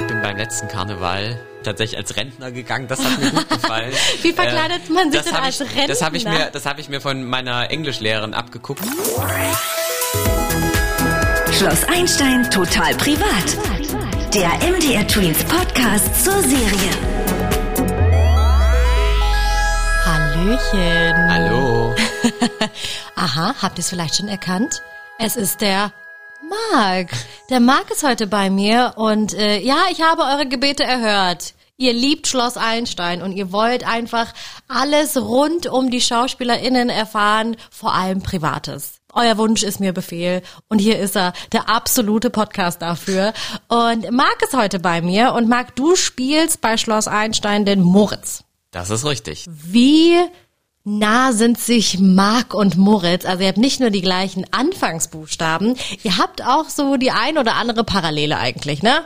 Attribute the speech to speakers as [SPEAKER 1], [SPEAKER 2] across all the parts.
[SPEAKER 1] Ich bin beim letzten Karneval tatsächlich als Rentner gegangen. Das hat mir gut gefallen.
[SPEAKER 2] Wie verkleidet äh, man sich denn als
[SPEAKER 1] ich,
[SPEAKER 2] Rentner?
[SPEAKER 1] Das habe ich mir, das habe ich mir von meiner Englischlehrerin abgeguckt.
[SPEAKER 3] Schloss Einstein total privat. Der MDR Twins Podcast zur Serie.
[SPEAKER 2] Hallöchen.
[SPEAKER 1] Hallo.
[SPEAKER 2] Aha, habt ihr es vielleicht schon erkannt? Es ist der Marc. Der Marc ist heute bei mir und äh, ja, ich habe eure Gebete erhört. Ihr liebt Schloss Einstein und ihr wollt einfach alles rund um die SchauspielerInnen erfahren, vor allem Privates. Euer Wunsch ist mir Befehl und hier ist er, der absolute Podcast dafür. Und Marc ist heute bei mir und Marc, du spielst bei Schloss Einstein den Moritz.
[SPEAKER 1] Das ist richtig.
[SPEAKER 2] Wie nah sind sich Marc und Moritz? Also ihr habt nicht nur die gleichen Anfangsbuchstaben, ihr habt auch so die ein oder andere Parallele eigentlich, ne?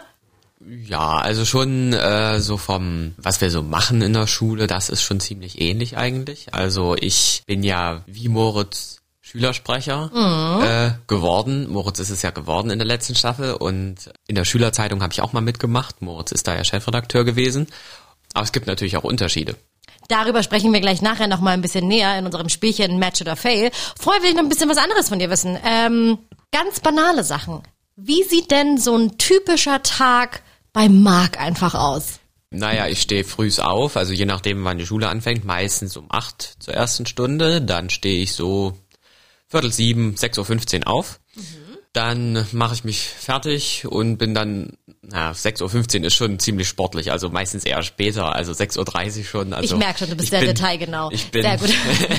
[SPEAKER 1] Ja, also schon äh, so vom, was wir so machen in der Schule, das ist schon ziemlich ähnlich eigentlich. Also ich bin ja wie Moritz Schülersprecher mhm. äh, geworden. Moritz ist es ja geworden in der letzten Staffel und in der Schülerzeitung habe ich auch mal mitgemacht. Moritz ist da ja Chefredakteur gewesen. Aber es gibt natürlich auch Unterschiede.
[SPEAKER 2] Darüber sprechen wir gleich nachher noch mal ein bisschen näher in unserem Spielchen Match oder Fail. Vorher will ich noch ein bisschen was anderes von dir wissen. Ähm, ganz banale Sachen. Wie sieht denn so ein typischer Tag bei Marc einfach aus?
[SPEAKER 1] Naja, ich stehe frühs auf, also je nachdem, wann die Schule anfängt, meistens um acht zur ersten Stunde. Dann stehe ich so Viertel sieben, 6.15 Uhr auf. Mhm. Dann mache ich mich fertig und bin dann, na, 6.15 Uhr ist schon ziemlich sportlich, also meistens eher später, also 6.30 Uhr schon. Also
[SPEAKER 2] ich merke schon, du bist sehr bin, detailgenau.
[SPEAKER 1] Ich bin,
[SPEAKER 2] sehr gut.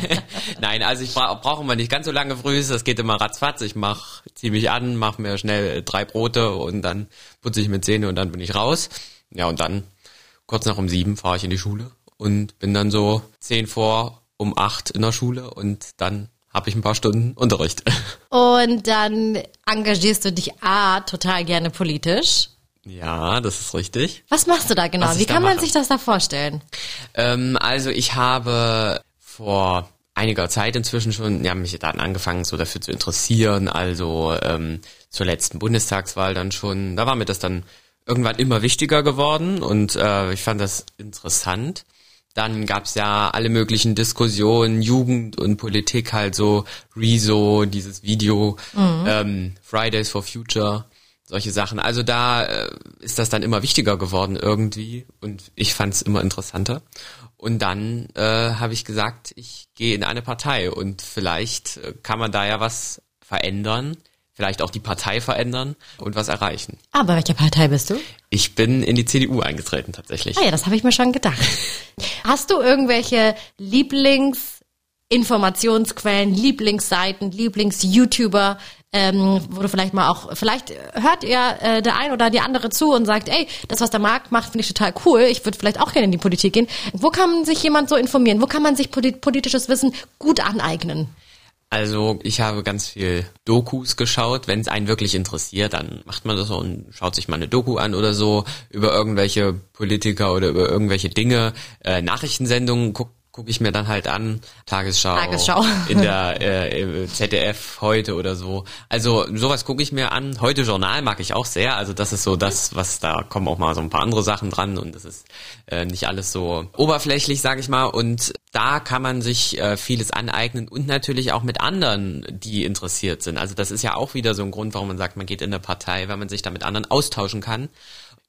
[SPEAKER 1] Nein, also ich bra brauche immer nicht ganz so lange früh, das geht immer ratzfatz. Ich mach, zieh mich an, mache mir schnell drei Brote und dann putze ich mir Zähne und dann bin ich raus. Ja, und dann kurz nach um sieben fahre ich in die Schule und bin dann so zehn vor um acht in der Schule und dann habe ich ein paar Stunden Unterricht.
[SPEAKER 2] Und dann engagierst du dich A, total gerne politisch.
[SPEAKER 1] Ja, das ist richtig.
[SPEAKER 2] Was machst du da genau? Wie kann man sich das da vorstellen?
[SPEAKER 1] Ähm, also ich habe vor einiger Zeit inzwischen schon, ja, mich dann angefangen, so dafür zu interessieren. Also ähm, zur letzten Bundestagswahl dann schon. Da war mir das dann irgendwann immer wichtiger geworden und äh, ich fand das interessant. Dann gab's ja alle möglichen Diskussionen, Jugend und Politik halt so, Rezo, dieses Video, mhm. ähm, Fridays for Future, solche Sachen. Also da äh, ist das dann immer wichtiger geworden irgendwie und ich fand's immer interessanter. Und dann äh, habe ich gesagt, ich gehe in eine Partei und vielleicht äh, kann man da ja was verändern vielleicht auch die Partei verändern und was erreichen.
[SPEAKER 2] Aber welche Partei bist du?
[SPEAKER 1] Ich bin in die CDU eingetreten tatsächlich.
[SPEAKER 2] Ah ja, das habe ich mir schon gedacht. Hast du irgendwelche Lieblingsinformationsquellen, Lieblingsseiten, Lieblings-YouTuber, ähm, wo du vielleicht mal auch, vielleicht hört ihr äh, der ein oder die andere zu und sagt, ey, das, was der Markt macht, finde ich total cool, ich würde vielleicht auch gerne in die Politik gehen. Wo kann sich jemand so informieren? Wo kann man sich politisches Wissen gut aneignen?
[SPEAKER 1] Also ich habe ganz viel Dokus geschaut. Wenn es einen wirklich interessiert, dann macht man das und schaut sich mal eine Doku an oder so über irgendwelche Politiker oder über irgendwelche Dinge. Äh, Nachrichtensendungen guckt gucke ich mir dann halt an. Tagesschau,
[SPEAKER 2] Tagesschau.
[SPEAKER 1] in der äh, ZDF heute oder so. Also sowas gucke ich mir an. Heute Journal mag ich auch sehr. Also das ist so das, was da kommen auch mal so ein paar andere Sachen dran und das ist äh, nicht alles so oberflächlich, sage ich mal. Und da kann man sich äh, vieles aneignen und natürlich auch mit anderen, die interessiert sind. Also das ist ja auch wieder so ein Grund, warum man sagt, man geht in eine Partei, weil man sich da mit anderen austauschen kann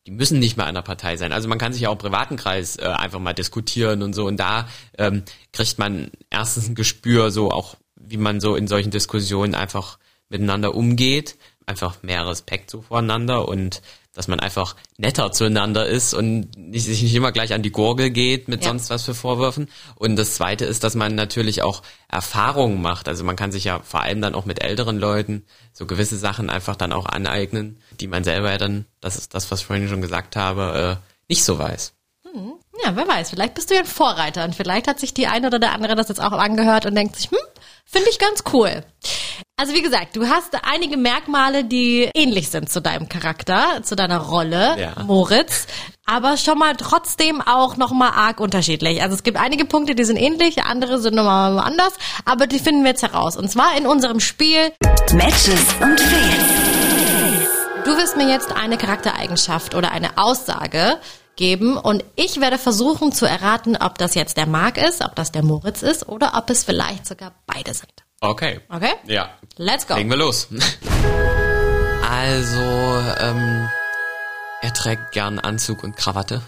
[SPEAKER 1] die müssen nicht mehr einer Partei sein. Also man kann sich ja auch im privaten Kreis äh, einfach mal diskutieren und so. Und da ähm, kriegt man erstens ein Gespür, so auch wie man so in solchen Diskussionen einfach miteinander umgeht, einfach mehr Respekt so voreinander und dass man einfach netter zueinander ist und nicht, sich nicht immer gleich an die Gurgel geht mit ja. sonst was für Vorwürfen. Und das Zweite ist, dass man natürlich auch Erfahrungen macht. Also man kann sich ja vor allem dann auch mit älteren Leuten so gewisse Sachen einfach dann auch aneignen, die man selber ja dann, das ist das, was ich vorhin schon gesagt habe, äh, nicht so weiß.
[SPEAKER 2] Hm. Ja, wer weiß, vielleicht bist du ja ein Vorreiter und vielleicht hat sich die eine oder der andere das jetzt auch angehört und denkt sich, hm, finde ich ganz cool. Also wie gesagt, du hast einige Merkmale, die ähnlich sind zu deinem Charakter, zu deiner Rolle, ja. Moritz, aber schon mal trotzdem auch noch mal arg unterschiedlich. Also es gibt einige Punkte, die sind ähnlich, andere sind nochmal anders, aber die finden wir jetzt heraus. Und zwar in unserem Spiel
[SPEAKER 3] Matches und Fails.
[SPEAKER 2] Du wirst mir jetzt eine Charaktereigenschaft oder eine Aussage geben und ich werde versuchen zu erraten, ob das jetzt der Marc ist, ob das der Moritz ist oder ob es vielleicht sogar beide sind.
[SPEAKER 1] Okay.
[SPEAKER 2] Okay?
[SPEAKER 1] Ja.
[SPEAKER 2] Let's go.
[SPEAKER 1] Legen wir los. Also, ähm, er trägt gern Anzug und Krawatte.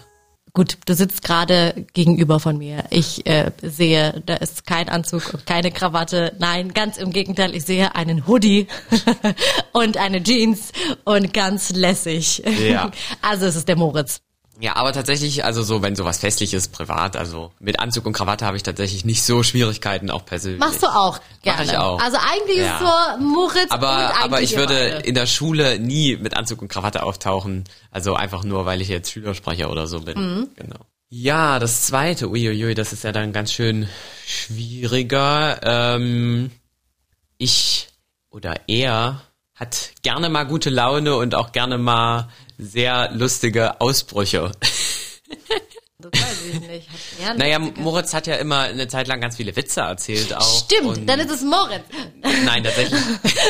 [SPEAKER 2] Gut, du sitzt gerade gegenüber von mir. Ich äh, sehe, da ist kein Anzug und keine Krawatte. Nein, ganz im Gegenteil, ich sehe einen Hoodie und eine Jeans und ganz lässig.
[SPEAKER 1] Ja.
[SPEAKER 2] Also es ist der Moritz.
[SPEAKER 1] Ja, aber tatsächlich, also so, wenn sowas festlich ist, privat, also mit Anzug und Krawatte habe ich tatsächlich nicht so Schwierigkeiten, auch persönlich.
[SPEAKER 2] Machst du auch gerne.
[SPEAKER 1] Mach ich auch.
[SPEAKER 2] Also eigentlich ist
[SPEAKER 1] Ja.
[SPEAKER 2] es so Moritz und
[SPEAKER 1] Aber,
[SPEAKER 2] eigentlich
[SPEAKER 1] aber ich würde in der Schule nie mit Anzug und Krawatte auftauchen. Also einfach nur, weil ich jetzt Schülersprecher oder so bin.
[SPEAKER 2] Mhm.
[SPEAKER 1] Genau. Ja, das zweite, uiuiui, das ist ja dann ganz schön schwieriger. Ähm, ich oder er hat gerne mal gute Laune und auch gerne mal sehr lustige Ausbrüche.
[SPEAKER 2] Das weiß ich nicht. Eine
[SPEAKER 1] Naja, Moritz hat ja immer eine Zeit lang ganz viele Witze erzählt auch.
[SPEAKER 2] Stimmt, dann ist es Moritz.
[SPEAKER 1] Nein, tatsächlich.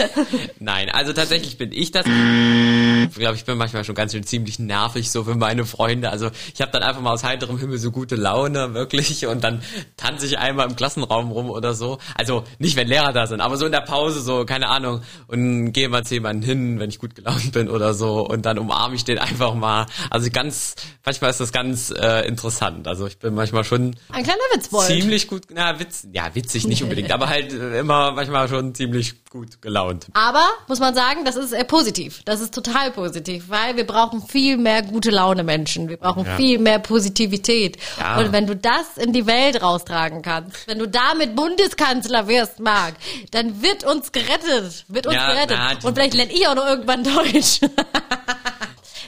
[SPEAKER 1] Nein, also tatsächlich bin ich das. Ich glaube, ich bin manchmal schon ganz schön ziemlich nervig so für meine Freunde. Also ich habe dann einfach mal aus heiterem Himmel so gute Laune, wirklich. Und dann tanze ich einmal im Klassenraum rum oder so. Also nicht, wenn Lehrer da sind, aber so in der Pause so, keine Ahnung. Und gehe mal zu jemandem hin, wenn ich gut gelaunt bin oder so. Und dann umarme ich den einfach mal. Also ganz, manchmal ist das ganz äh, interessant. Also ich bin manchmal schon
[SPEAKER 2] Ein kleiner Witzbold.
[SPEAKER 1] ziemlich gut, na, witz, ja, witzig nicht unbedingt, aber halt äh, immer manchmal schon ziemlich gut gelaunt.
[SPEAKER 2] Aber muss man sagen, das ist äh, positiv. Das ist total positiv, weil wir brauchen viel mehr gute Laune Menschen. Wir brauchen
[SPEAKER 1] Ja.
[SPEAKER 2] viel mehr Positivität.
[SPEAKER 1] Ja.
[SPEAKER 2] Und wenn du das in die Welt raustragen kannst, wenn du damit Bundeskanzler wirst, Marc, dann wird uns gerettet. Wird uns
[SPEAKER 1] Ja,
[SPEAKER 2] gerettet.
[SPEAKER 1] na,
[SPEAKER 2] Und vielleicht lerne ich auch noch irgendwann Deutsch.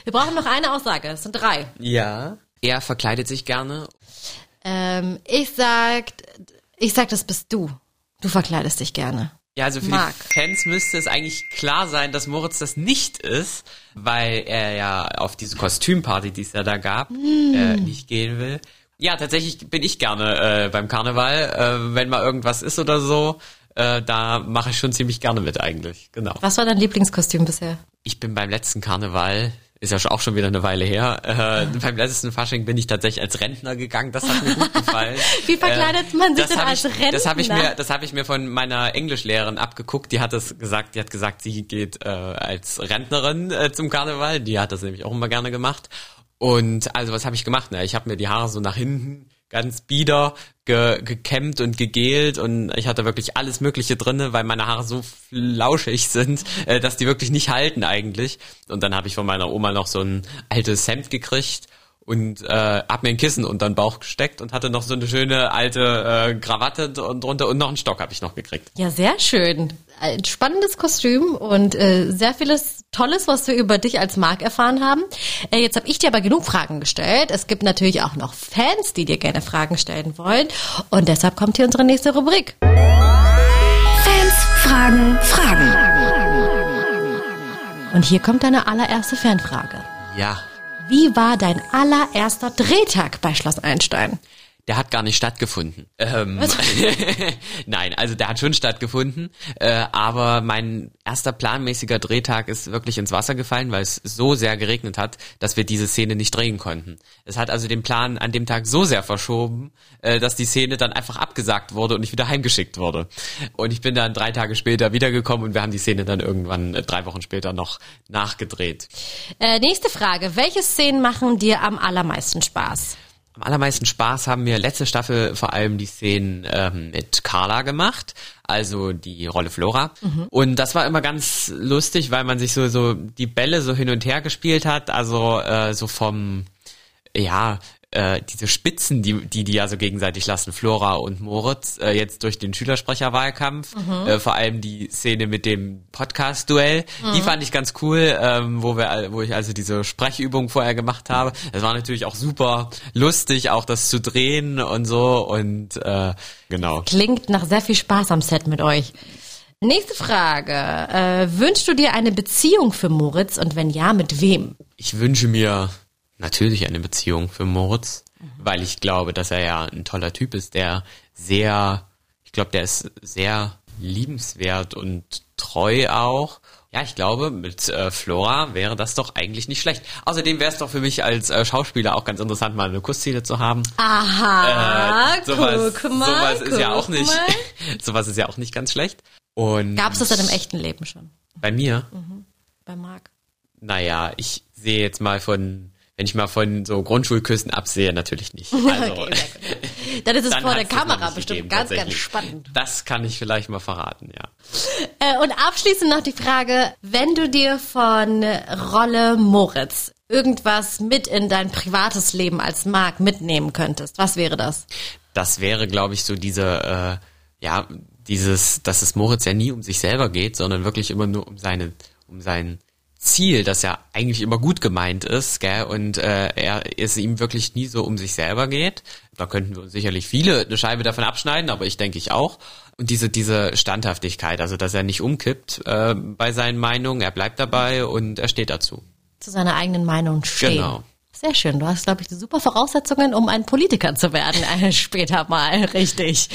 [SPEAKER 2] wir brauchen noch eine Aussage. Es sind drei.
[SPEAKER 1] Ja. Er verkleidet sich gerne.
[SPEAKER 2] Ähm, ich sag, ich sag, das bist du. Du verkleidest dich gerne.
[SPEAKER 1] Ja, also für
[SPEAKER 2] Marc.
[SPEAKER 1] die Fans müsste es eigentlich klar sein, dass Moritz das nicht ist, weil er ja auf diese Kostümparty, die es ja da gab, äh, nicht gehen will. Ja, tatsächlich bin ich gerne äh, beim Karneval, äh, wenn mal irgendwas ist oder so. Äh, da mache ich schon ziemlich gerne mit eigentlich. Genau.
[SPEAKER 2] Was war dein Lieblingskostüm bisher?
[SPEAKER 1] Ich bin beim letzten Karneval, ist ja auch schon wieder eine Weile her, äh, beim letzten Fasching bin ich tatsächlich als Rentner gegangen. Das hat mir gut gefallen.
[SPEAKER 2] Wie verkleidet man sich denn als
[SPEAKER 1] ich, Das habe ich
[SPEAKER 2] Rentner?
[SPEAKER 1] mir, das habe ich mir von meiner Englischlehrerin abgeguckt. Die hat das gesagt. Die hat gesagt, sie geht äh, als Rentnerin äh, zum Karneval. Die hat das nämlich auch immer gerne gemacht. Und also was habe ich gemacht? Na, ich habe mir die Haare so nach hinten ganz bieder ge gekämmt und gegelt und ich hatte wirklich alles Mögliche drinne, weil meine Haare so flauschig sind, äh, dass die wirklich nicht halten eigentlich. Und dann habe ich von meiner Oma noch so ein altes Hemd gekriegt und äh, hab mir ein Kissen unter den Bauch gesteckt und hatte noch so eine schöne alte äh, Krawatte und drunter und noch einen Stock habe ich noch gekriegt.
[SPEAKER 2] Ja, sehr schön. Ein spannendes Kostüm und äh, sehr vieles Tolles, was wir über dich als Marc erfahren haben. Äh, jetzt habe ich dir aber genug Fragen gestellt. Es gibt natürlich auch noch Fans, die dir gerne Fragen stellen wollen. Und deshalb kommt hier unsere nächste Rubrik.
[SPEAKER 3] Fans fragen Fragen.
[SPEAKER 2] Und hier kommt deine allererste Fanfrage.
[SPEAKER 1] Ja,
[SPEAKER 2] Wie war dein allererster Drehtag bei Schloss Einstein?
[SPEAKER 1] Der hat gar nicht stattgefunden. Ähm, Nein, also der hat schon stattgefunden, äh, aber mein erster planmäßiger Drehtag ist wirklich ins Wasser gefallen, weil es so sehr geregnet hat, dass wir diese Szene nicht drehen konnten. Es hat also den Plan an dem Tag so sehr verschoben, äh, dass die Szene dann einfach abgesagt wurde und ich wieder heimgeschickt wurde. Und ich bin dann drei Tage später wiedergekommen und wir haben die Szene dann irgendwann äh, drei Wochen später noch nachgedreht.
[SPEAKER 2] Äh, nächste Frage. Welche Szenen machen dir am allermeisten Spaß?
[SPEAKER 1] Am allermeisten Spaß haben mir letzte Staffel vor allem die Szenen ähm, mit Carla gemacht, also die Rolle Flora. Und das war immer ganz lustig, weil man sich so so die Bälle so hin und her gespielt hat, also äh, so vom ja äh, diese Spitzen, die, die die ja so gegenseitig lassen, Flora und Moritz, äh, jetzt durch den Schülersprecherwahlkampf, äh, vor allem die Szene mit dem Podcast-Duell, die fand ich ganz cool, ähm, wo wir, wo ich also diese Sprechübung vorher gemacht habe. Es war natürlich auch super lustig, auch das zu drehen und so und äh, genau.
[SPEAKER 2] Klingt nach sehr viel Spaß am Set mit euch. Nächste Frage. Äh, wünschst du dir eine Beziehung für Moritz und wenn ja, mit wem?
[SPEAKER 1] Ich wünsche mir natürlich eine Beziehung für Moritz, weil ich glaube, dass er ja ein toller Typ ist, der sehr, ich glaube, der ist sehr liebenswert und treu auch. Ja, ich glaube, mit äh, Flora wäre das doch eigentlich nicht schlecht. Außerdem wäre es doch für mich als äh, Schauspieler auch ganz interessant, mal eine Kussszene zu haben.
[SPEAKER 2] Aha,
[SPEAKER 1] Äh, sowas,
[SPEAKER 2] guck mal,
[SPEAKER 1] sowas ist ja
[SPEAKER 2] guck
[SPEAKER 1] auch nicht, sowas ist ja auch nicht ganz schlecht. Und
[SPEAKER 2] Gab es das dann im echten Leben schon?
[SPEAKER 1] bei mir,
[SPEAKER 2] Bei Marc?
[SPEAKER 1] naja, ich sehe jetzt mal von, wenn ich mal von so Grundschulküssen absehe, natürlich nicht. Also,
[SPEAKER 2] Okay, Dann ist es
[SPEAKER 1] dann
[SPEAKER 2] vor der Kamera bestimmt
[SPEAKER 1] gegeben,
[SPEAKER 2] ganz, ganz spannend.
[SPEAKER 1] Das kann ich vielleicht mal verraten, ja.
[SPEAKER 2] Äh, und abschließend noch die Frage, wenn du dir von Rolle Moritz irgendwas mit in dein privates Leben als Marc mitnehmen könntest, was wäre das?
[SPEAKER 1] Das wäre, glaube ich, so diese, äh, ja, dieses, dass es Moritz ja nie um sich selber geht, sondern wirklich immer nur um seine, um sein Ziel, das ja eigentlich immer gut gemeint ist, gell, und äh, er es ihm wirklich nie so um sich selber geht. Da könnten wir uns sicherlich viele eine Scheibe davon abschneiden, aber ich denke ich auch. Und diese diese Standhaftigkeit, also dass er nicht umkippt äh, bei seinen Meinungen, er bleibt dabei und er steht dazu.
[SPEAKER 2] Zu seiner eigenen Meinung stehen.
[SPEAKER 1] Genau.
[SPEAKER 2] Sehr schön. Du hast, glaube ich, super Voraussetzungen, um ein Politiker zu werden. Äh, später mal, richtig.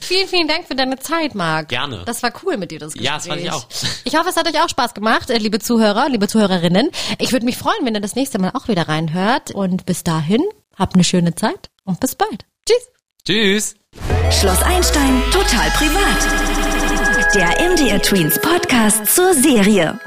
[SPEAKER 2] Vielen, vielen Dank für deine Zeit, Marc.
[SPEAKER 1] Gerne.
[SPEAKER 2] Das war cool mit dir, das Gespräch.
[SPEAKER 1] Ja, das fand ich auch.
[SPEAKER 2] Ich hoffe, es hat euch auch Spaß gemacht, äh, liebe Zuhörer, liebe Zuhörerinnen. Ich würde mich freuen, wenn ihr das nächste Mal auch wieder reinhört. Und bis dahin, habt eine schöne Zeit und bis bald. Tschüss.
[SPEAKER 1] Tschüss!
[SPEAKER 3] Schloss Einstein total privat. Der MDR Tweens Podcast zur Serie.